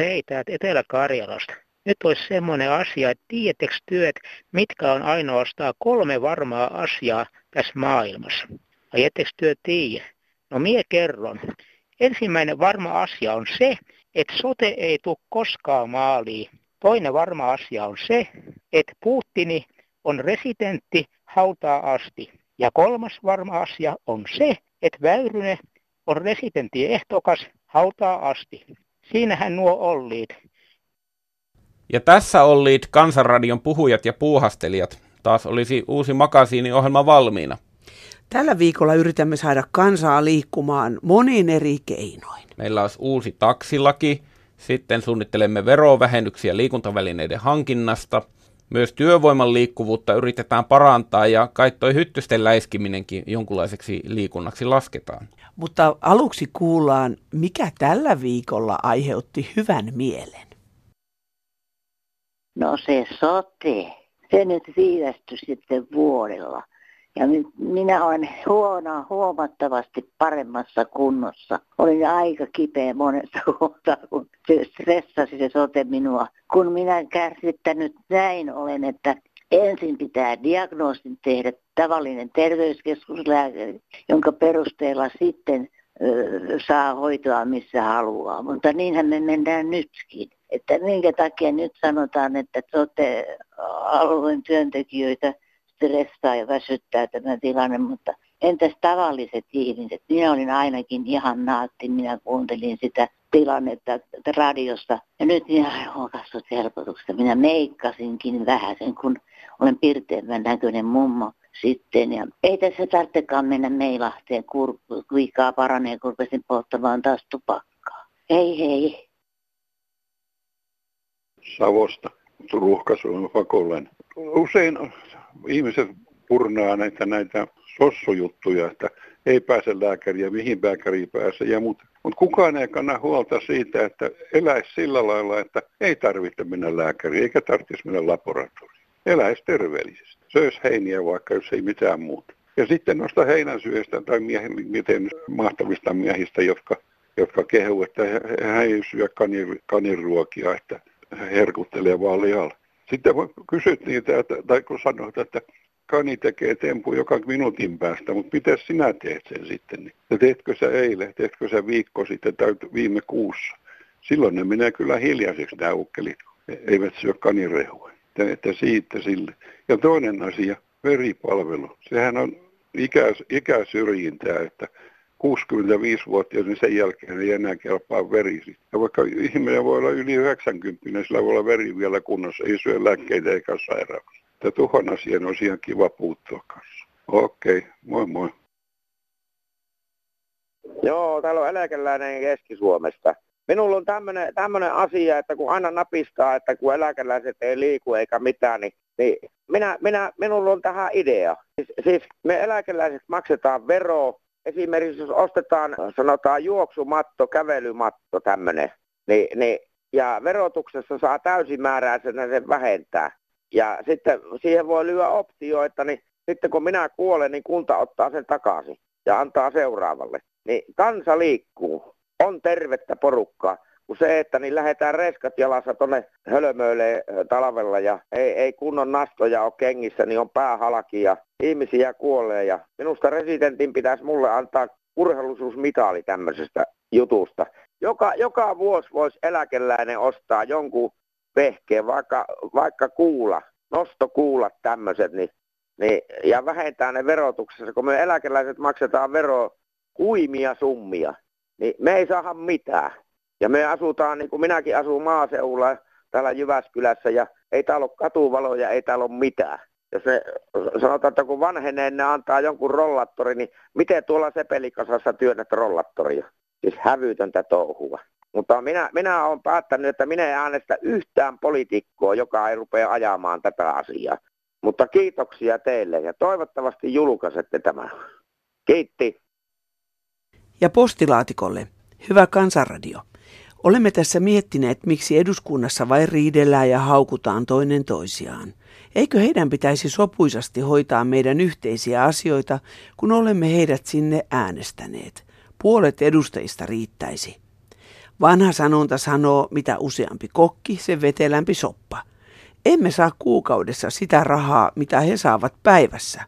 Hei, täältä Etelä-Karjalasta. Nyt olisi semmoinen asia, että tiedättekö työt, mitkä on ainoastaan kolme varmaa asiaa tässä maailmassa? Vai ettekö työ tiedä? No mie kerron. Ensimmäinen varma asia on se, että sote ei tule koskaan maaliin. Toinen varma asia on se, että Putini on residentti hautaa asti. Ja kolmas varma asia on se, että Väyryne on residentti ehtokas hautaa asti. Siinähän nuo olliit. Ja tässä olliit Kansanradion puhujat ja puuhastelijat. Taas olisi uusi makasiiniohjelma valmiina. Tällä viikolla yritämme saada kansaa liikkumaan monin eri keinoin. Meillä olisi uusi taksilaki, sitten suunnittelemme verovähennyksiä liikuntavälineiden hankinnasta. Myös työvoiman liikkuvuutta yritetään parantaa ja kai toi hyttysten läiskiminenkin jonkunlaiseksi liikunnaksi lasketaan. Mutta aluksi kuullaan, mikä tällä viikolla aiheutti hyvän mielen. No se sote, se nyt viivästyi sitten vuodella. Ja nyt minä olen huono, huomattavasti paremmassa kunnossa. Olin aika kipeä monesta kohtaa, kun se stressasi se sote minua. Kun minä kärsittänyt näin olen, että ensin pitää diagnoosin tehdä tavallinen terveyskeskuslääkäri, jonka perusteella sitten saa hoitoa missä haluaa. Mutta niinhän me mennään nytkin. Että minkä takia nyt sanotaan, että sote-alueen työntekijöitä – stressaa ja väsyttää tämä tilanne, mutta entäs tavalliset ihmiset? Minä olin ainakin ihan naatti, minä kuuntelin sitä tilannetta radiosta. Ja nyt minä kasvot helpotuksesta. Minä meikkasinkin vähän sen, kun olen pirteemmän näköinen mummo sitten. Ja ei tässä tarvitsekaan mennä meilahteen, kun viikkaa paranee, kun rupesin polttamaan taas tupakkaa. Hei hei. Savosta ruuhkasuun pakolainen. Usein ihmiset purnaa näitä, näitä sossujuttuja, että ei pääse lääkäriä, mihin lääkäriin pääsee ja muuta. Mutta kukaan ei kanna huolta siitä, että eläisi sillä lailla, että ei tarvitse mennä lääkäriin eikä tarvitsisi mennä laboratorioon. Eläisi terveellisesti. Söisi heiniä vaikka, jos ei mitään muuta. Ja sitten noista heinänsyöstä tai miehen, miten mahtavista miehistä, jotka, jotka kehu, että hän ei syö kanir, kanirruokia, että herkuttelee vaan lihalla. Sitten kysyt niitä, että, tai kun sanoit, että kani tekee tempu joka minuutin päästä, mutta miten sinä teet sen sitten? Niin, ja teetkö sä eilen, teetkö sä viikko sitten tai viime kuussa? Silloin ne menee kyllä hiljaiseksi nämä ukkelit, eivät syö kanirehua. Että siitä sille. Ja toinen asia, veripalvelu. Sehän on ikä, ikäsyrjintää, että 65-vuotias, niin sen jälkeen ei enää kelpaa verisi. Ja vaikka ihminen voi olla yli 90, niin sillä voi olla veri vielä kunnossa, ei syö lääkkeitä eikä sairauksia. Ja tuohon asiaan on ihan kiva puuttua kanssa. Okei, okay, moi moi. Joo, täällä on eläkeläinen Keski-Suomesta. Minulla on tämmöinen asia, että kun aina napistaa, että kun eläkeläiset ei liiku eikä mitään, niin, niin minä, minä, minulla on tähän idea. Siis, siis me eläkeläiset maksetaan veroa esimerkiksi jos ostetaan, sanotaan juoksumatto, kävelymatto tämmöinen, niin, niin, ja verotuksessa saa täysimääräisenä sen vähentää. Ja sitten siihen voi lyödä optioita, niin sitten kun minä kuolen, niin kunta ottaa sen takaisin ja antaa seuraavalle. Niin kansa liikkuu, on tervettä porukkaa kuin se, että niin lähdetään reskat jalassa tuonne hölmöille talvella ja ei, ei kunnon nastoja ole kengissä, niin on pää halki ja ihmisiä kuolee. Ja minusta residentin pitäisi mulle antaa urheilusuusmitali tämmöisestä jutusta. Joka, joka vuosi voisi eläkeläinen ostaa jonkun vehkeen, vaikka, vaikka kuula, nostokuulat tämmöiset, niin, niin, ja vähentää ne verotuksessa, kun me eläkeläiset maksetaan vero huimia summia, niin me ei saada mitään. Ja me asutaan, niin kuin minäkin asun maaseudulla täällä Jyväskylässä ja ei täällä ole katuvaloja, ei täällä ole mitään. Jos ne sanotaan, että kun vanhenee, ne antaa jonkun rollattori, niin miten tuolla sepelikasassa työnnät rollattoria? Siis hävytöntä touhua. Mutta minä, minä olen päättänyt, että minä en äänestä yhtään poliitikkoa, joka ei rupea ajamaan tätä asiaa. Mutta kiitoksia teille ja toivottavasti julkaisette tämän. Kiitti. Ja postilaatikolle. Hyvä kansanradio. Olemme tässä miettineet, miksi eduskunnassa vain riidellään ja haukutaan toinen toisiaan. Eikö heidän pitäisi sopuisasti hoitaa meidän yhteisiä asioita, kun olemme heidät sinne äänestäneet? Puolet edustajista riittäisi. Vanha sanonta sanoo, mitä useampi kokki, se vetelämpi soppa. Emme saa kuukaudessa sitä rahaa, mitä he saavat päivässä.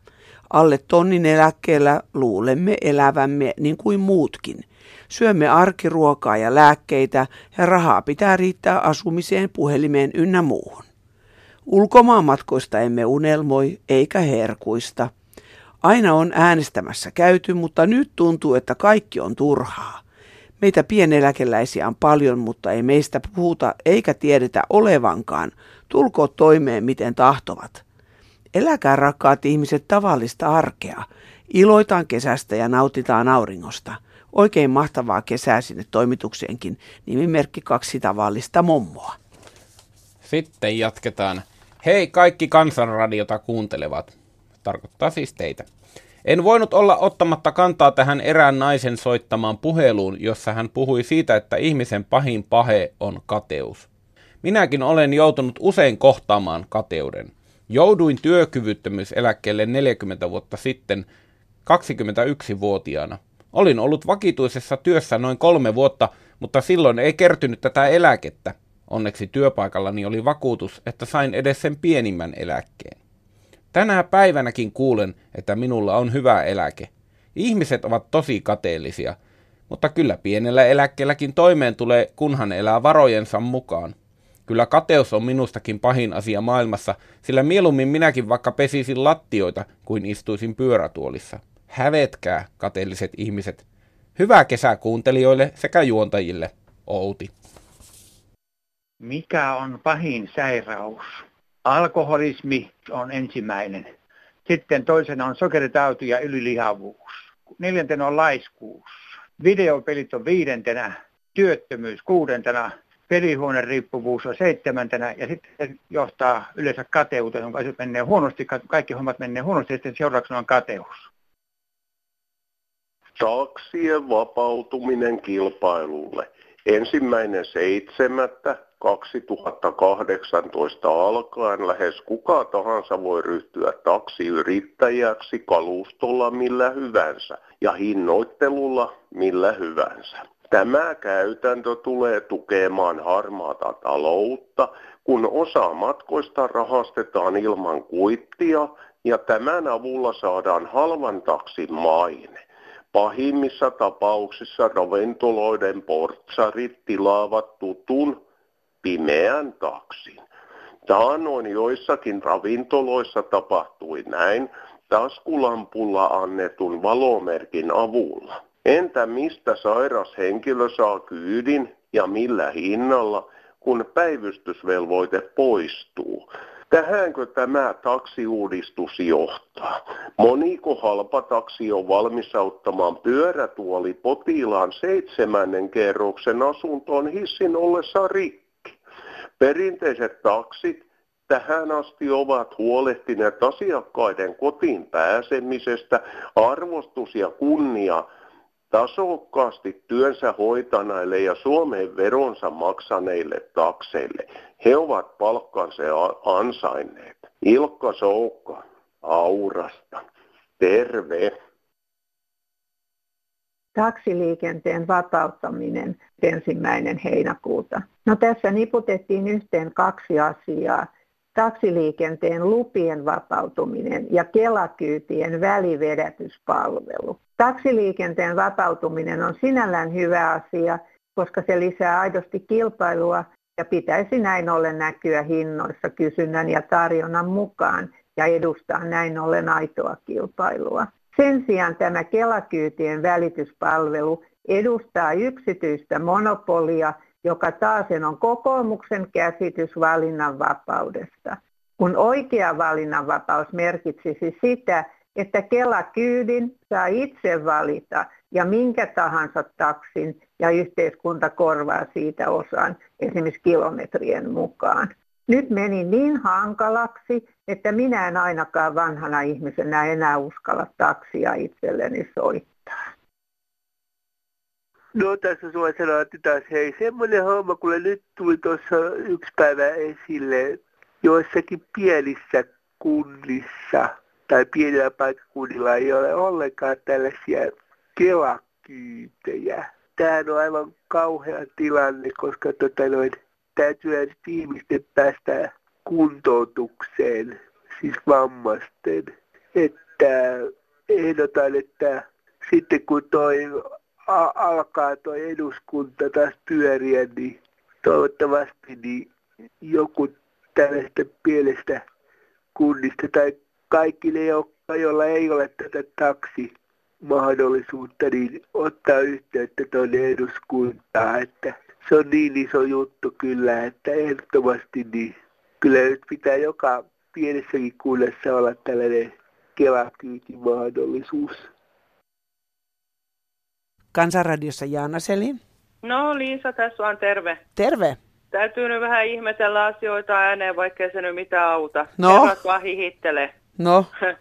Alle tonnin eläkkeellä luulemme elävämme niin kuin muutkin. Syömme arkiruokaa ja lääkkeitä ja rahaa pitää riittää asumiseen, puhelimeen ynnä muuhun. Ulkomaanmatkoista emme unelmoi eikä herkuista. Aina on äänestämässä käyty, mutta nyt tuntuu, että kaikki on turhaa. Meitä pieneläkeläisiä on paljon, mutta ei meistä puhuta eikä tiedetä olevankaan. Tulko toimeen miten tahtovat. Eläkää rakkaat ihmiset tavallista arkea. Iloitaan kesästä ja nautitaan auringosta. Oikein mahtavaa kesää sinne toimitukseenkin. Nimimerkki kaksi tavallista mummoa. Sitten jatketaan. Hei kaikki kansanradiota kuuntelevat. Tarkoittaa siis teitä. En voinut olla ottamatta kantaa tähän erään naisen soittamaan puheluun, jossa hän puhui siitä, että ihmisen pahin pahe on kateus. Minäkin olen joutunut usein kohtaamaan kateuden. Jouduin työkyvyttömyyseläkkeelle 40 vuotta sitten 21-vuotiaana. Olin ollut vakituisessa työssä noin kolme vuotta, mutta silloin ei kertynyt tätä eläkettä. Onneksi työpaikallani oli vakuutus, että sain edes sen pienimmän eläkkeen. Tänä päivänäkin kuulen, että minulla on hyvä eläke. Ihmiset ovat tosi kateellisia, mutta kyllä pienellä eläkkeelläkin toimeen tulee, kunhan elää varojensa mukaan. Kyllä kateus on minustakin pahin asia maailmassa, sillä mieluummin minäkin vaikka pesisin lattioita kuin istuisin pyörätuolissa. Hävetkää, kateelliset ihmiset. Hyvää kesää kuuntelijoille sekä juontajille. Outi. Mikä on pahin sairaus? Alkoholismi on ensimmäinen. Sitten toisena on sokeritauti ja ylilihavuus. Neljäntenä on laiskuus. Videopelit on viidentenä, työttömyys kuudentena, pelihuoneen riippuvuus on seitsemäntenä ja sitten johtaa yleensä kateuteen, asiat menee huonosti, kaikki hommat menee huonosti ja sitten seurauksena on kateus. Taksien vapautuminen kilpailulle. Ensimmäinen seitsemättä 2018 alkaen lähes kuka tahansa voi ryhtyä taksiyrittäjäksi kalustolla millä hyvänsä ja hinnoittelulla millä hyvänsä. Tämä käytäntö tulee tukemaan harmaata taloutta, kun osa matkoista rahastetaan ilman kuittia ja tämän avulla saadaan halvan taksin maine. Pahimmissa tapauksissa ravintoloiden portsarit tilaavat tutun pimeän taksin. Taanoin joissakin ravintoloissa tapahtui näin taskulampulla annetun valomerkin avulla. Entä mistä sairas henkilö saa kyydin ja millä hinnalla, kun päivystysvelvoite poistuu? Tähänkö tämä taksiuudistus johtaa? Moniko halpa taksi on valmis auttamaan pyörätuoli potilaan seitsemännen kerroksen asuntoon hissin ollessa rikki? Perinteiset taksit tähän asti ovat huolehtineet asiakkaiden kotiin pääsemisestä, arvostus ja kunnia tasokkaasti työnsä hoitaneille ja Suomeen veronsa maksaneille takseille. He ovat palkkansa ansainneet. Ilkka Soukka, Aurasta. Terve. Taksiliikenteen vapauttaminen ensimmäinen heinäkuuta. No tässä niputettiin yhteen kaksi asiaa taksiliikenteen lupien vapautuminen ja kelakyytien välivedätyspalvelu. Taksiliikenteen vapautuminen on sinällään hyvä asia, koska se lisää aidosti kilpailua ja pitäisi näin ollen näkyä hinnoissa kysynnän ja tarjonnan mukaan ja edustaa näin ollen aitoa kilpailua. Sen sijaan tämä kelakyytien välityspalvelu edustaa yksityistä monopolia joka taasen on kokoomuksen käsitys valinnanvapaudesta. Kun oikea valinnanvapaus merkitsisi sitä, että Kela-kyydin saa itse valita ja minkä tahansa taksin ja yhteiskunta korvaa siitä osan esimerkiksi kilometrien mukaan. Nyt meni niin hankalaksi, että minä en ainakaan vanhana ihmisenä enää uskalla taksia itselleni soittaa. No tässä sulla sanoa taas, hei, semmoinen homma, kuule nyt tuli tuossa yksi päivä esille joissakin pienissä kunnissa tai pienillä paikkakunnilla ei ole ollenkaan tällaisia kelakyytejä. tämähän on aivan kauhea tilanne, koska tota noin, täytyy tiivisten päästä kuntoutukseen, siis vammaisten. Että ehdotan, että sitten kun toi a- alkaa toi eduskunta taas pyöriä, niin toivottavasti niin joku tällaista pienestä kunnista tai kaikki ne, joilla ei ole tätä taksimahdollisuutta, niin ottaa yhteyttä tuonne eduskuntaan, että se on niin iso juttu kyllä, että ehdottomasti niin kyllä nyt pitää joka pienessäkin kunnassa olla tällainen kelakyytimahdollisuus. Kansanradiossa Jaana Selin. No Liisa, tässä on terve. Terve. Täytyy nyt vähän ihmetellä asioita ääneen, vaikkei se nyt mitään auta. No. Herrat vaan hihittelee. No,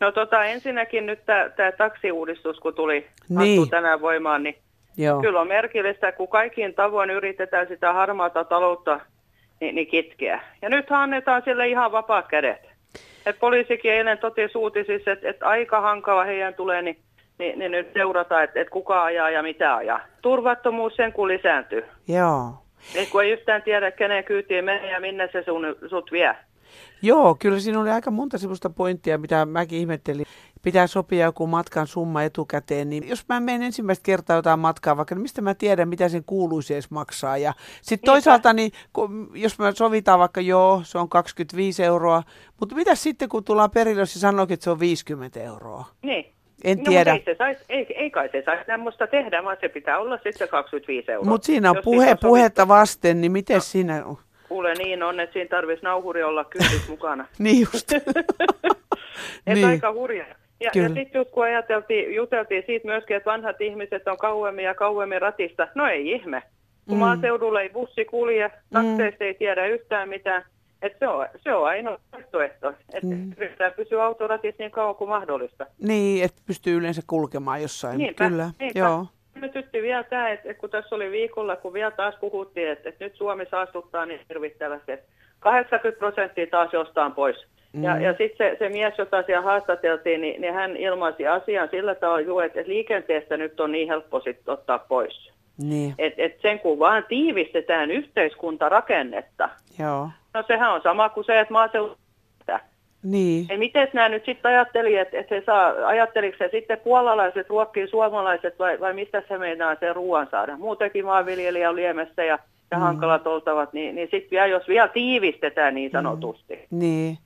No tota, ensinnäkin nyt tämä taksiuudistus, kun tuli Niin. tänään voimaan, niin joo. kyllä on merkillistä, kun kaikkiin tavoin yritetään sitä harmaata taloutta niin, niin kitkeä. Ja nyt annetaan sille ihan vapaat kädet. Et poliisikin eilen totesi uutisissa, että et aika hankala heidän tulee, niin, niin, niin nyt seurata, että et kuka ajaa ja mitä ajaa. Turvattomuus sen kun lisääntyy. Joo. Et kun ei yhtään tiedä, kenen kyytiin menee ja minne se sun, sut vie. Joo, kyllä siinä oli aika monta sellaista pointtia, mitä mäkin ihmettelin. Pitää sopia joku matkan summa etukäteen, niin jos mä menen ensimmäistä kertaa jotain matkaa, vaikka niin mistä mä tiedän, mitä sen kuuluisi edes maksaa. Ja sitten toisaalta, niin, kun, jos mä sovitaan vaikka joo, se on 25 euroa, mutta mitä sitten, kun tullaan perille, jos se sanoo, että se on 50 euroa? Niin. En no, tiedä. Ei, se sais, ei, ei kai se saisi tämmöistä tehdä, vaan se pitää olla sitten 25 euroa. Mutta siinä on puhe, puhetta vasten, niin miten siinä on? Kuule, niin on, että siinä tarvitsisi nauhuri olla kyydit mukana. Niin just. Et Niin. aika hurjaa. Ja, ja Kyllä. sitten just kun ajateltiin, juteltiin siitä myöskin, että vanhat ihmiset on kauemmin ja kauemmin ratista. No ei ihme. Kun Mm. maaseudulla ei bussi kulje, takseista ei tiedä yhtään mitään. Et se, on, se on ainoa vaihtoehto. Että Mm. yritetään pysyä autoratissa niin kauan kuin mahdollista. Niin, että pystyy yleensä kulkemaan jossain. Niinpä, Kyllä, niinpä. joo. Me tytti vielä tämä, että kun tässä oli viikolla, kun vielä taas puhuttiin, että, että nyt Suomi saastuttaa niin hirvittävästi, että 80 prosenttia taas jostain pois. Mm. Ja, ja sitten se, se mies, jota siellä haastateltiin, niin, niin hän ilmaisi asian sillä tavalla, juu, että, että liikenteestä nyt on niin helppo sit ottaa pois. Niin, Et, et sen kun vaan tiivistetään yhteiskuntarakennetta. joo. No sehän on sama kuin se, että maaseutu Niin, Ei, miten nämä nyt sitten ajatteli, että, että se saa, ajatteliko se sitten puolalaiset ruokkii suomalaiset vai, vai mistä se meinaa sen ruoan saada? Muutenkin maanviljelijä on liemessä ja, ja Mm. hankalat oltavat, niin, niin sitten vielä, jos vielä tiivistetään niin sanotusti. niin.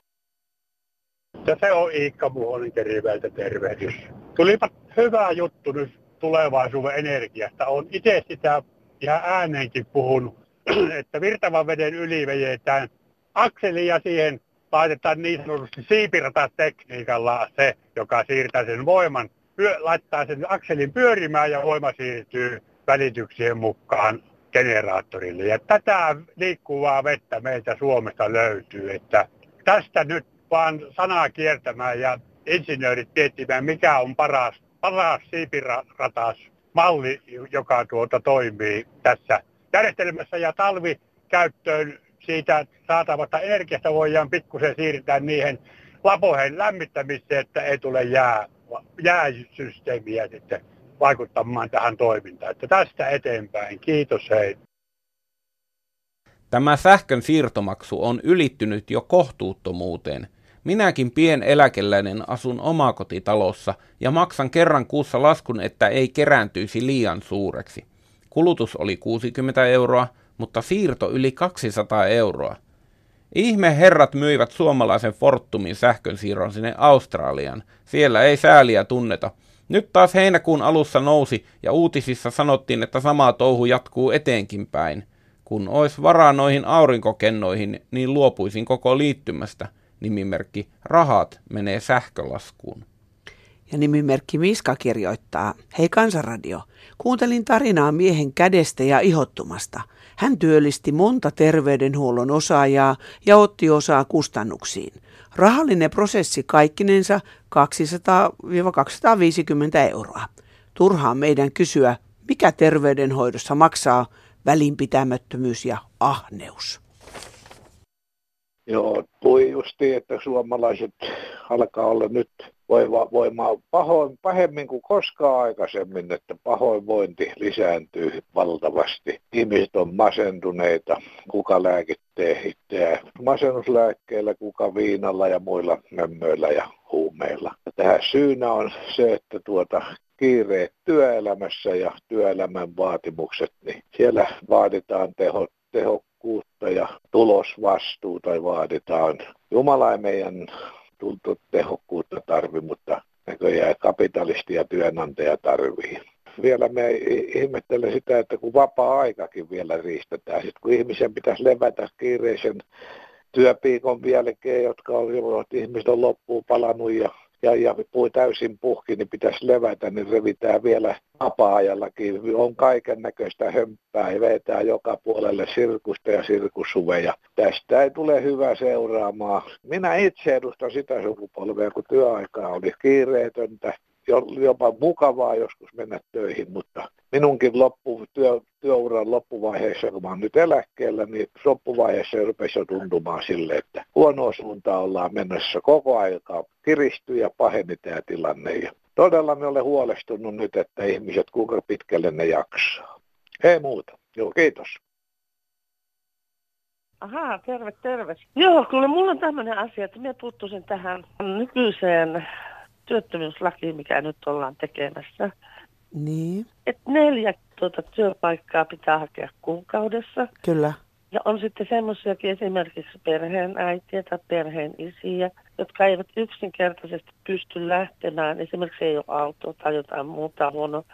Ja se on Iikka Muhonen Keriveltä tervehdys. Tulipa hyvä juttu nyt tulevaisuuden energiasta. On itse sitä ihan ääneenkin puhunut, että virtavan veden yli vejetään akseli ja siihen laitetaan niin sanotusti siipiratatekniikalla se, joka siirtää sen voiman, pyö, laittaa sen akselin pyörimään ja voima siirtyy välityksien mukaan generaattorille. Ja tätä liikkuvaa vettä meiltä Suomesta löytyy, että tästä nyt vaan sanaa kiertämään ja insinöörit miettimään, mikä on paras, paras siipiratas malli, joka tuota toimii tässä järjestelmässä ja talvikäyttöön siitä saatavasta energiasta voidaan pikkusen siirtää niihin lapojen lämmittämiseen, että ei tule jää, jääsysteemiä sitten vaikuttamaan tähän toimintaan. Että tästä eteenpäin. Kiitos hei. Tämä sähkön siirtomaksu on ylittynyt jo kohtuuttomuuteen. Minäkin pieneläkeläinen asun omakotitalossa ja maksan kerran kuussa laskun, että ei kerääntyisi liian suureksi. Kulutus oli 60 euroa, mutta siirto yli 200 euroa. Ihme herrat myivät suomalaisen Fortumin sähkönsiirron sinne Australiaan. Siellä ei sääliä tunneta. Nyt taas heinäkuun alussa nousi ja uutisissa sanottiin, että sama touhu jatkuu eteenkin päin. Kun ois varaa noihin aurinkokennoihin, niin luopuisin koko liittymästä. Nimimerkki Rahat menee sähkölaskuun. Ja nimimerkki Miska kirjoittaa, hei Kansanradio, kuuntelin tarinaa miehen kädestä ja ihottumasta. Hän työllisti monta terveydenhuollon osaajaa ja otti osaa kustannuksiin. Rahallinen prosessi kaikkinensa 200-250 euroa. Turhaa meidän kysyä, mikä terveydenhoidossa maksaa välinpitämättömyys ja ahneus. Joo, toi justi, että suomalaiset alkaa olla nyt voimaa pahoin, pahemmin kuin koskaan aikaisemmin, että pahoinvointi lisääntyy valtavasti. Ihmiset on masentuneita, kuka lääkittää itseään masennuslääkkeillä, kuka viinalla ja muilla mömmöillä ja huumeilla. Ja tähän syynä on se, että tuota kiireet työelämässä ja työelämän vaatimukset, niin siellä vaaditaan teho, tehokkuutta ja tulosvastuuta vaaditaan. Jumala ei meidän tuntuu tehokkuutta tarvi, mutta näköjään kapitalisti ja työnantaja tarvii. Vielä me ihmettelen sitä, että kun vapaa-aikakin vielä riistetään, sitten kun ihmisen pitäisi levätä kiireisen työpiikon jälkeen, jotka on, ihmiset on loppuun palannut ja ja, ja pui täysin puhki, niin pitäisi levätä, niin revitään vielä vapaa-ajallakin. On kaiken näköistä hömppää ja vetää joka puolelle sirkusta ja sirkusuveja. Tästä ei tule hyvä seuraamaan. Minä itse edustan sitä sukupolvea, kun työaikaa oli kiireetöntä, jopa mukavaa joskus mennä töihin, mutta minunkin loppu, työ, työuran loppuvaiheessa, kun oon nyt eläkkeellä, niin loppuvaiheessa rupesi jo tuntumaan sille, että huonoa suuntaa ollaan mennessä koko aikaa. Kiristyy ja paheni tämä tilanne. Ja todella me olen huolestunut nyt, että ihmiset kuinka pitkälle ne jaksaa. Ei muuta. Joo, kiitos. Ahaa, terve, terve. Joo, kyllä mulla on tämmöinen asia, että minä puuttuisin tähän nykyiseen työttömyyslakiin, mikä nyt ollaan tekemässä. Niin. Et neljä tuota, työpaikkaa pitää hakea kuukaudessa. Kyllä. Ja on sitten semmoisiakin esimerkiksi perheen äitiä tai perheen isiä, jotka eivät yksinkertaisesti pysty lähtemään. Esimerkiksi ei ole autoa tai jotain muuta huono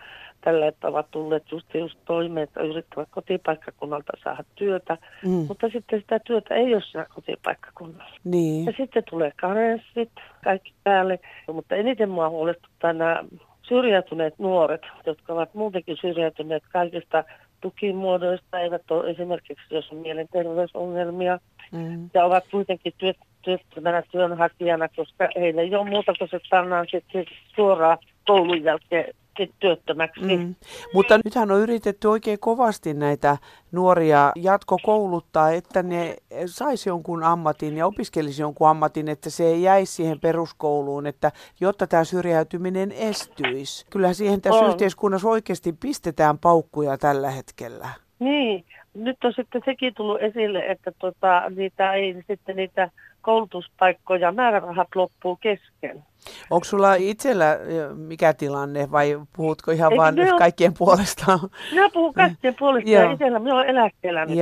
tällä, että ovat tulleet just, just toimeen, että yrittävät kotipaikkakunnalta saada työtä, mm. mutta sitten sitä työtä ei ole siellä kotipaikkakunnalla. Niin. Ja sitten tulee karenssit, kaikki päälle, mutta eniten mua huolestuttaa nämä syrjäytyneet nuoret, jotka ovat muutenkin syrjäytyneet kaikista tukimuodoista, eivät ole esimerkiksi, jos on mielenterveysongelmia, mm. ja ovat kuitenkin työt, työttömänä työnhakijana, koska heillä ei ole muuta kuin se pannaan sitten suoraan koulun jälkeen työttömäksi. Mm. Mutta nythän on yritetty oikein kovasti näitä nuoria jatkokouluttaa, että ne saisi jonkun ammatin ja opiskelisi jonkun ammatin, että se ei jäisi siihen peruskouluun, että jotta tämä syrjäytyminen estyisi. Kyllä siihen tässä on. yhteiskunnassa oikeasti pistetään paukkuja tällä hetkellä. Niin, nyt on sitten sekin tullut esille, että tota, niitä ei sitten niitä koulutuspaikkoja, määrärahat loppuu kesken. Onko sulla itsellä mikä tilanne vai puhutko ihan Eikö vaan ole... kaikkien puolesta? Minä puhun kaikkien puolesta ja itsellä minä olen eläkkeellä nyt.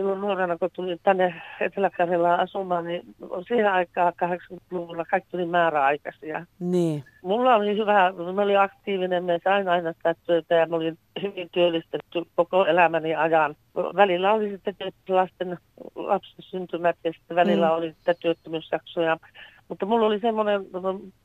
Silloin nuorena, kun tulin tänne etelä asumaan, niin siihen aikaan 80-luvulla kaikki tuli määräaikaisia. Niin. Mulla oli hyvä, mä olin aktiivinen, me sain aina sitä työtä ja mä olin hyvin työllistetty koko elämäni ajan. Välillä oli sitten lasten lapsen syntymät ja sitten välillä mm. oli sitten työttömyysjaksoja. Mutta mulla oli semmoinen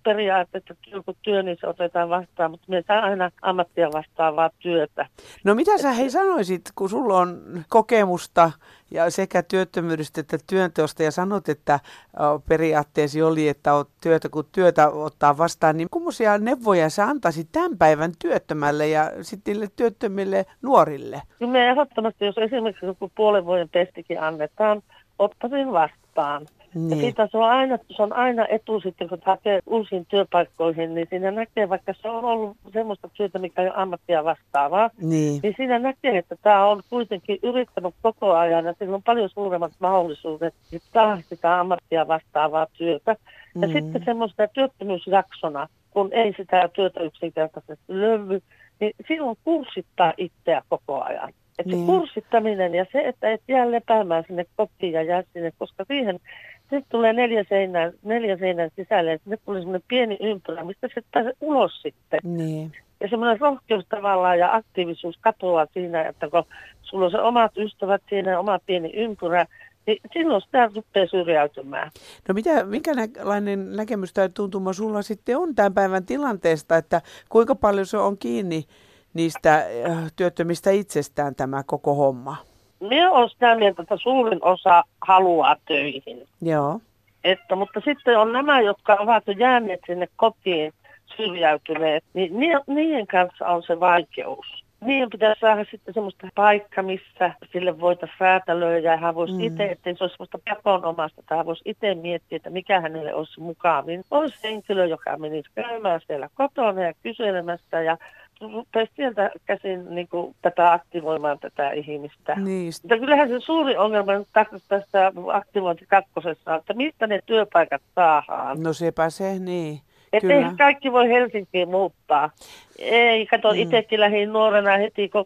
periaate, että työ kun työ, niin se otetaan vastaan, mutta me saa aina ammattia vastaavaa työtä. No mitä sä hei sanoisit, kun sulla on kokemusta ja sekä työttömyydestä että työnteosta ja sanot, että periaatteesi oli, että oot työtä kun työtä ottaa vastaan, niin kummoisia neuvoja sä antaisit tämän päivän työttömälle ja sitten niille työttömille nuorille? Kyllä me ehdottomasti, jos esimerkiksi joku puolen vuoden testikin annetaan, ottaisin vastaan. Niin. Ja siitä se on, aina, se on aina etu sitten, kun hakee uusiin työpaikkoihin, niin siinä näkee, vaikka se on ollut semmoista työtä, mikä ei ole ammattia vastaavaa, niin, niin siinä näkee, että tämä on kuitenkin yrittänyt koko ajan ja sillä on paljon suuremmat mahdollisuudet saada sitä ammattia vastaavaa työtä. Ja mm. sitten semmoista työttömyysjaksona, kun ei sitä työtä yksinkertaisesti löydy, niin silloin kurssittaa itseä koko ajan. Että niin. se kurssittaminen ja se, että et jää lepäämään sinne kotiin ja jää sinne, koska siihen sitten tulee neljä seinää, neljä seinän sisälle, että nyt tulee semmoinen pieni ympyrä, mistä se pääsee ulos sitten. Niin. Ja semmoinen rohkeus tavallaan ja aktiivisuus katoaa siinä, että kun sulla on se omat ystävät siinä, oma pieni ympyrä, niin silloin sitä rupeaa syrjäytymään. No mitä, minkälainen näkemys tai tuntuma sulla sitten on tämän päivän tilanteesta, että kuinka paljon se on kiinni niistä äh, työttömistä itsestään tämä koko homma? minä olen sitä mieltä, että suurin osa haluaa töihin. Joo. Että, mutta sitten on nämä, jotka ovat jo jääneet sinne kotiin syrjäytyneet, niin niiden kanssa on se vaikeus. Niin pitäisi saada sitten semmoista paikka, missä sille voitaisiin räätälöidä ja hän voisi mm. itse, ettei se olisi semmoista pakonomasta, tai hän voisi itse miettiä, että mikä hänelle olisi mukavin. Olisi henkilö, joka menisi käymään siellä kotona ja kyselemässä ja rupesi sieltä käsin niin kuin, tätä aktivoimaan tätä ihmistä. Niin. Mutta kyllähän se suuri ongelma nyt tässä aktivointi kakkosessa että mistä ne työpaikat saadaan. No sepä se, niin. Että ei kaikki voi Helsinkiin muuttaa. Ei, kato, mm. itsekin lähdin nuorena heti, kun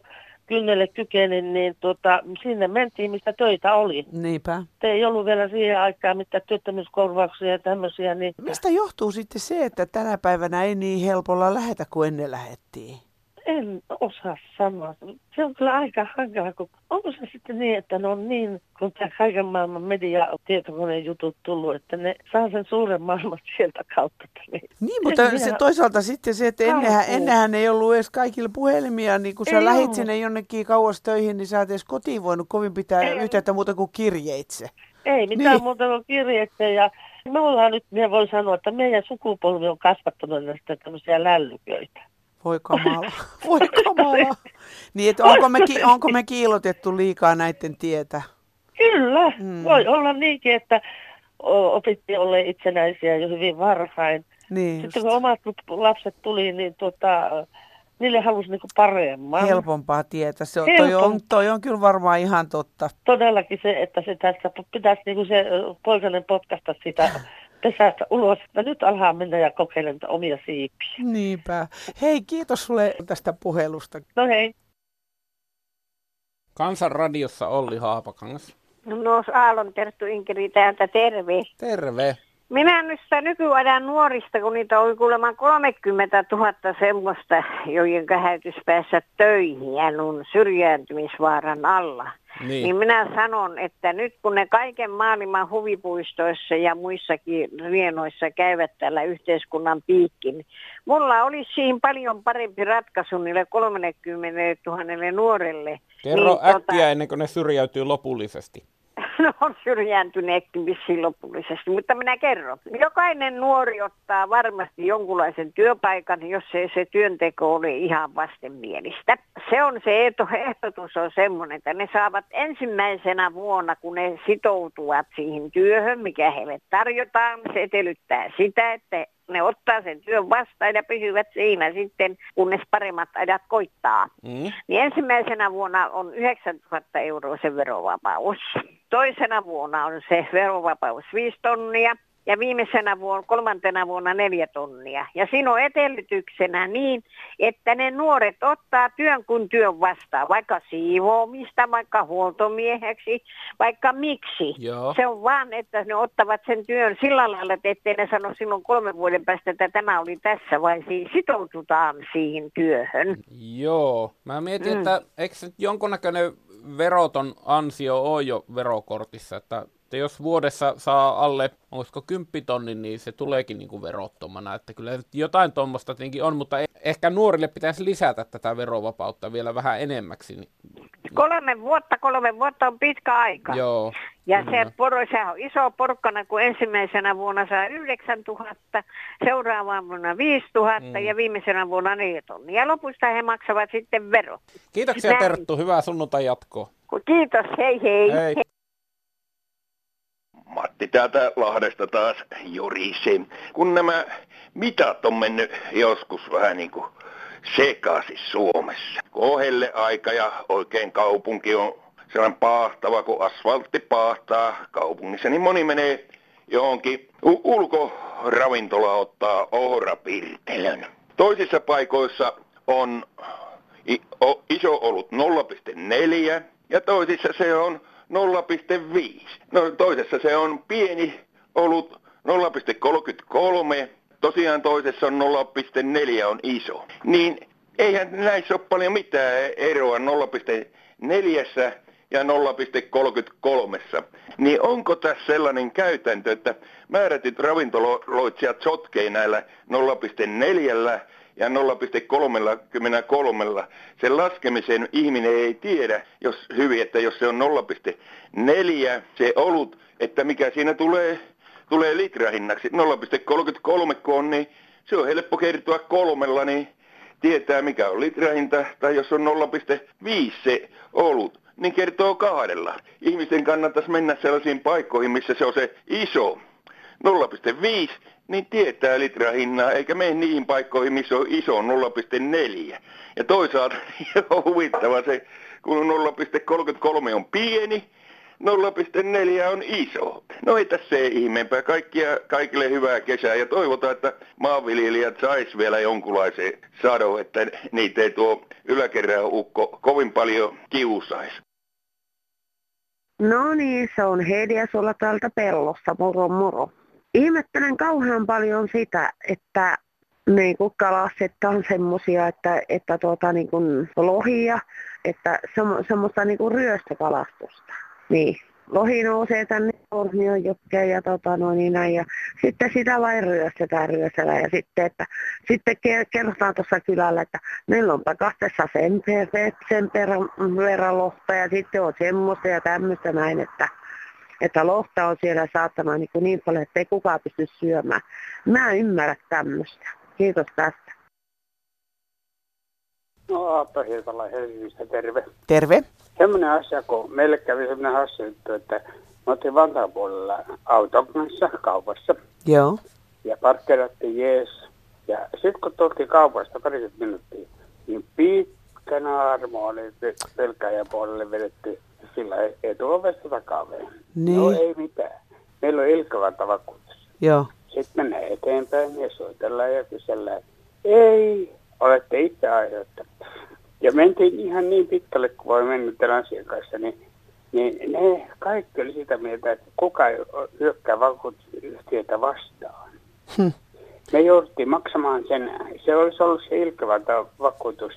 kynnelle kykenin, niin tota, sinne mentiin, mistä töitä oli. Niinpä. Te ei ollut vielä siihen aikaan mitään työttömyyskorvauksia ja tämmöisiä. Niin... Mistä johtuu sitten se, että tänä päivänä ei niin helpolla lähetä kuin ennen lähettiin? En osaa sanoa. Se on kyllä aika hankala, kun onko se sitten niin, että ne on niin, kun tämä kaiken maailman media tietokoneen jutut tullut, että ne saa sen suuren maailman sieltä kautta. Niin, niin mutta se toisaalta sitten se, että ennenhän, ennenhän ei ollut edes kaikille puhelimia, niin kun sä ei lähit sinne jonnekin kauas töihin, niin sä et edes kotiin voinut kovin pitää ei. yhteyttä muuta kuin kirjeitse. Ei mitään niin. muuta kuin kirjeitse ja me ollaan nyt, minä voin sanoa, että meidän sukupolvi on kasvattanut näistä tämmöisiä lällyköitä. Voi kamala, voi kamala. Niin, että onko me, onko me kiilotettu liikaa näiden tietä? Kyllä, mm. voi olla niinkin, että opittiin olla itsenäisiä jo hyvin varhain. Niin Sitten kun omat lapset tuli, niin tuota, niille halusi niinku paremman. Helpompaa tietä. Se on, toi, on, toi on kyllä varmaan ihan totta. Todellakin se, että se tästä pitäisi niinku se poikainen potkasta sitä pesästä ulos, että nyt alhaa mennä ja kokeilla omia siipiä. Niinpä. Hei, kiitos sulle tästä puhelusta. No hei. Kansanradiossa Olli Haapakangas. No, Aallon Terttu Inkeri täältä, terve. Terve. Minä nyt nykyajan nuorista, kun niitä oli kuulemma 30 000 semmoista, joiden häytyisi päässä töihin ja nun syrjääntymisvaaran alla. Niin. niin minä sanon, että nyt kun ne kaiken maailman huvipuistoissa ja muissakin rienoissa käyvät tällä yhteiskunnan piikkin, mulla olisi siinä paljon parempi ratkaisu niille 30 000 nuorelle. Kerro niin, äkkiä tota... ennen kuin ne syrjäytyy lopullisesti. No on syrjääntyneetkin vissiin lopullisesti, mutta minä kerron. Jokainen nuori ottaa varmasti jonkunlaisen työpaikan, jos ei se työnteko ole ihan vastenmielistä. Se on se ehdotus on semmoinen, että ne saavat ensimmäisenä vuonna, kun ne sitoutuvat siihen työhön, mikä heille tarjotaan, se edellyttää sitä, että ne ottaa sen työn vastaan ja pysyvät siinä sitten, kunnes paremmat ajat koittaa. Mm. Niin ensimmäisenä vuonna on 9000 euroa se verovapaus. Toisena vuonna on se verovapaus 5 tonnia ja viimeisenä vuonna, kolmantena vuonna neljä tonnia. Ja siinä on edellytyksenä niin, että ne nuoret ottaa työn kun työn vastaan, vaikka siivoamista, vaikka huoltomieheksi, vaikka miksi. Joo. Se on vaan, että ne ottavat sen työn sillä lailla, että ettei ne sano silloin kolmen vuoden päästä, että tämä oli tässä, vai siis sitoututaan siihen työhön. Joo, mä mietin, mm. että eikö jonkunnäköinen veroton ansio ole jo verokortissa, että että jos vuodessa saa alle, olisiko kymppitonni, niin se tuleekin niin kuin verottomana. Että kyllä jotain tuommoista tietenkin on, mutta e- ehkä nuorille pitäisi lisätä tätä verovapautta vielä vähän enemmäksi. Kolme vuotta, kolme vuotta on pitkä aika. Joo. Ja kyllä. se, poro, se on iso porkkana, kun ensimmäisenä vuonna saa 9000, seuraavana vuonna 5000 mm. ja viimeisenä vuonna 4 tonnia. Ja lopusta he maksavat sitten vero. Kiitoksia Näin. Terttu, hyvää sunnuntai jatkoa. Kiitos, hei hei. hei. Matti täältä Lahdesta taas jurisi. Kun nämä mitat on mennyt joskus vähän niin kuin sekaisin Suomessa. Kohelle aika ja oikein kaupunki on sellainen paahtava, kun asfaltti paahtaa kaupungissa, niin moni menee johonkin u- ulkoravintola ottaa ohrapirtelön. Toisissa paikoissa on iso ollut 0,4 ja toisissa se on 0,5. No toisessa se on pieni olut 0,33, tosiaan toisessa on 0,4 on iso. Niin eihän näissä ole paljon mitään eroa 0,4 ja 0,33. Niin onko tässä sellainen käytäntö, että määrätyt ravintoloitsijat sotkee näillä 0,4 ja 0,33 sen laskemisen ihminen ei tiedä, jos hyvin, että jos se on 0,4 se olut, että mikä siinä tulee, tulee litrahinnaksi. 0,33 kun on, niin se on helppo kertoa kolmella, niin tietää mikä on litrahinta, tai jos on 0,5 se olut, niin kertoo kahdella. Ihmisten kannattaisi mennä sellaisiin paikkoihin, missä se on se iso 0,5, niin tietää litrahinnaa, eikä mene niihin paikkoihin, missä on iso 0,4. Ja toisaalta on huvittava se, kun 0,33 on pieni, 0,4 on iso. No ei tässä se ihmeempää. Kaikkia, kaikille hyvää kesää ja toivotaan, että maanviljelijät sais vielä jonkunlaisen sado, että niitä ei tuo yläkerran ukko kovin paljon kiusaisi. No niin, se on Heidi sulla täältä pellossa, moro moro. Ihmettelen kauhean paljon sitä, että niin kuin kalaset on semmoisia, että, että tuota, niin kuin lohia, että semmo, semmoista niin kuin ryöstökalastusta. Niin, lohi nousee tänne Tornion jokkeen ja tota noin niin näin. Ja sitten sitä vain ryöstetään ryösellä. Ja sitten, että, sitten kerrotaan tuossa kylällä, että meillä on pakastessa sen, sen verran lohta ja sitten on semmoista ja tämmöistä näin, että, että lohta on siellä saatana niin, kuin niin paljon, että ei kukaan pysty syömään. Mä en ymmärrä tämmöistä. Kiitos tästä. No Aatto Hietala Helsingistä, terve. Terve. Semmoinen asia, kun meille kävi semmoinen hassu juttu, että me oltiin Vantaan puolella auton kanssa kaupassa. Joo. Ja parkkeerattiin jees. Ja sitten kun tultiin kaupasta parikymmentä minuuttia, niin pitkänä armo oli pelkäjän puolelle vedetty sillä etuovesta takaveen. Niin. No ei mitään. Meillä on ilkavanta vakuutus. Joo. Sitten mennään eteenpäin ja soitellaan ja kysellään. Ei, olette itse aiheuttaneet. Ja mentiin ihan niin pitkälle kuin voi mennä tämän asian kanssa, niin, niin ne kaikki oli sitä mieltä, että kuka hyökkää vakuutusyhtiötä vastaan. Hm. Me jouduttiin maksamaan sen, se olisi ollut se ilkevanta vakuutus,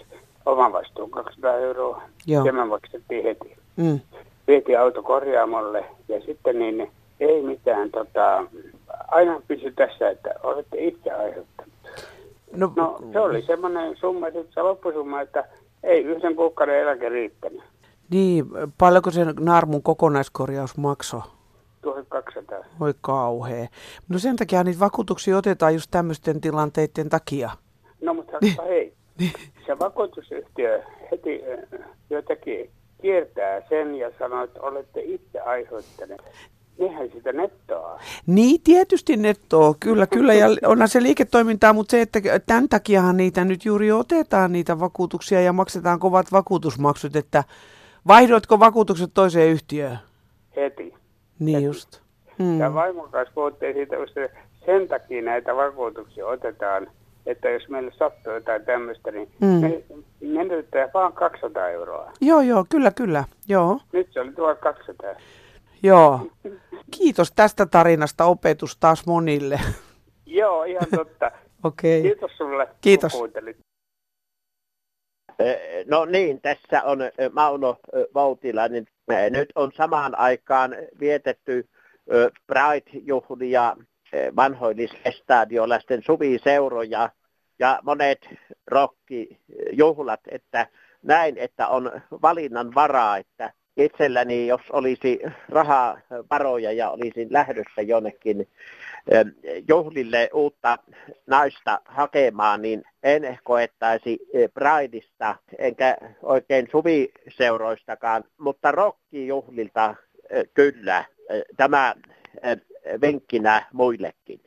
oma vastuu 200 euroa, Joo. ja me maksettiin heti. Mm. Vietiin auto korjaamolle ja sitten niin ei mitään, tota, aina pysy tässä, että olette itse aiheuttaneet. No, no se oli semmoinen summa, sitten se loppusumma, että ei yhden kuukauden eläke riittänyt. Niin, paljonko sen naarmun kokonaiskorjaus maksoi? 1200. Voi kauhea. No sen takia niitä vakuutuksia otetaan just tämmöisten tilanteiden takia. No mutta hei, se vakuutusyhtiö heti jotenkin kiertää sen ja sanoo, että olette itse aiheuttaneet. Nehän sitä nettoa. Niin, tietysti nettoa, kyllä, kyllä, ja onhan se liiketoimintaa, mutta se, että tämän takiahan niitä nyt juuri otetaan, niitä vakuutuksia, ja maksetaan kovat vakuutusmaksut, että vaihdoitko vakuutukset toiseen yhtiöön? Heti. Niin Heti. just. Mm. Ja vaimon kanssa puhuttiin siitä, että sen takia näitä vakuutuksia otetaan, että jos meille sattuu jotain tämmöistä, niin Mm. me menetetään vaan 200 euroa. Joo, joo, kyllä, kyllä, joo, Nyt se oli 1200. joo. Kiitos tästä tarinasta, opetus taas monille. Joo, ihan totta. Okei. Kiitos sulle, Kiitos. kun kuuntelit. Eh, No niin, tässä on eh, Mauno eh, Voutilainen. Eh, Nyt on samaan aikaan vietetty Pride-juhlia vanhoillisestadiolaisten suviseuroja ja monet rokkijuhlat, että näin, että on valinnan varaa, että itselläni, jos olisi rahaa varoja ja olisin lähdössä jonnekin juhlille uutta naista hakemaan, niin en koettaisi Prideista enkä oikein suviseuroistakaan, mutta rokkijuhlilta kyllä. Tämä vinkkinä muillekin.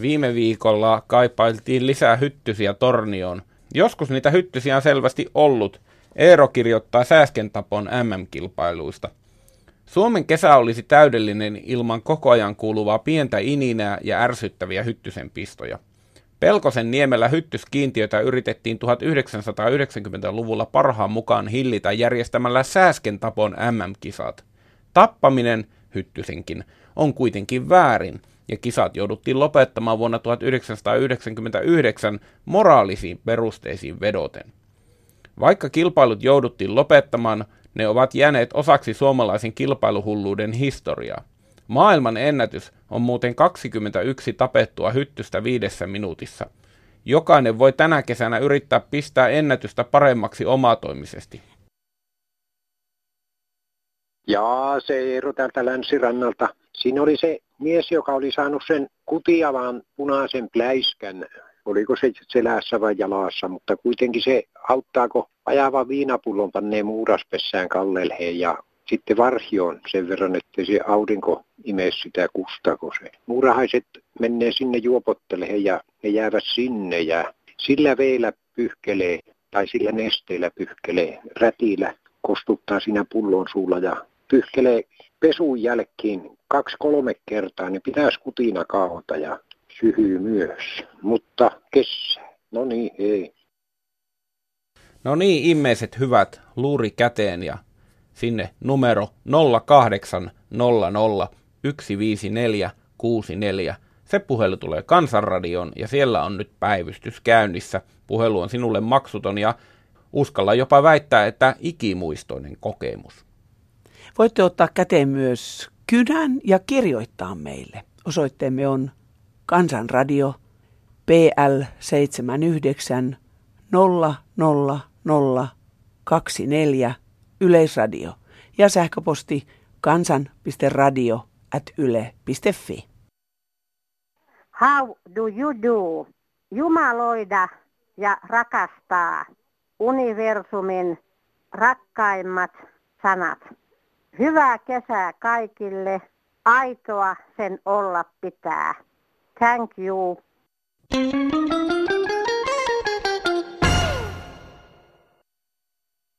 Viime viikolla kaipailtiin lisää hyttysiä Tornioon. Joskus niitä hyttysiä on selvästi ollut. Eero kirjoittaa sääskentapon MM-kilpailuista. Suomen kesä olisi täydellinen ilman koko ajan kuuluvaa pientä ininää ja ärsyttäviä hyttysen pistoja. Pelkosen niemellä hyttyskiintiötä yritettiin 1990-luvulla parhaan mukaan hillitä järjestämällä sääskentapon MM-kisat. Tappaminen, hyttysenkin, on kuitenkin väärin, ja kisat jouduttiin lopettamaan vuonna 1999 moraalisiin perusteisiin vedoten. Vaikka kilpailut jouduttiin lopettamaan, ne ovat jääneet osaksi suomalaisen kilpailuhulluuden historiaa. Maailman ennätys on muuten 21 tapettua hyttystä viidessä minuutissa. Jokainen voi tänä kesänä yrittää pistää ennätystä paremmaksi omatoimisesti. Jaa, se Eero täältä länsirannalta. Siinä oli se mies, joka oli saanut sen kutiavan punaisen pläiskän oliko se selässä vai jalassa, mutta kuitenkin se auttaako ajava viinapullon pannee muuraspessään kallelheen ja sitten varhioon sen verran, että se aurinko imee sitä kusta, kun se muurahaiset menee sinne juopotteleen ja ne jäävät sinne ja sillä veellä pyyhkelee tai sillä nesteellä pyyhkelee, rätillä kostuttaa siinä pullon suulla ja pyyhkelee pesun jälkeen kaksi-kolme kertaa, niin pitäisi kutina kaota ja syhyy myös, mutta kessää. No niin, ei. No niin, immeiset hyvät, luuri käteen ja sinne numero 0800 154 64. Se puhelu tulee Kansanradion ja siellä on nyt päivystys käynnissä. Puhelu on sinulle maksuton ja uskalla jopa väittää, että ikimuistoinen kokemus. Voitte ottaa käteen myös kynän ja kirjoittaa meille. Osoitteemme on Kansanradio PL 79 00024 Yleisradio ja sähköposti kansan.radio at yle.fi. How do you do? Jumaloida ja rakastaa universumin rakkaimmat sanat. Hyvää kesää kaikille. Aitoa sen olla pitää. Thank you.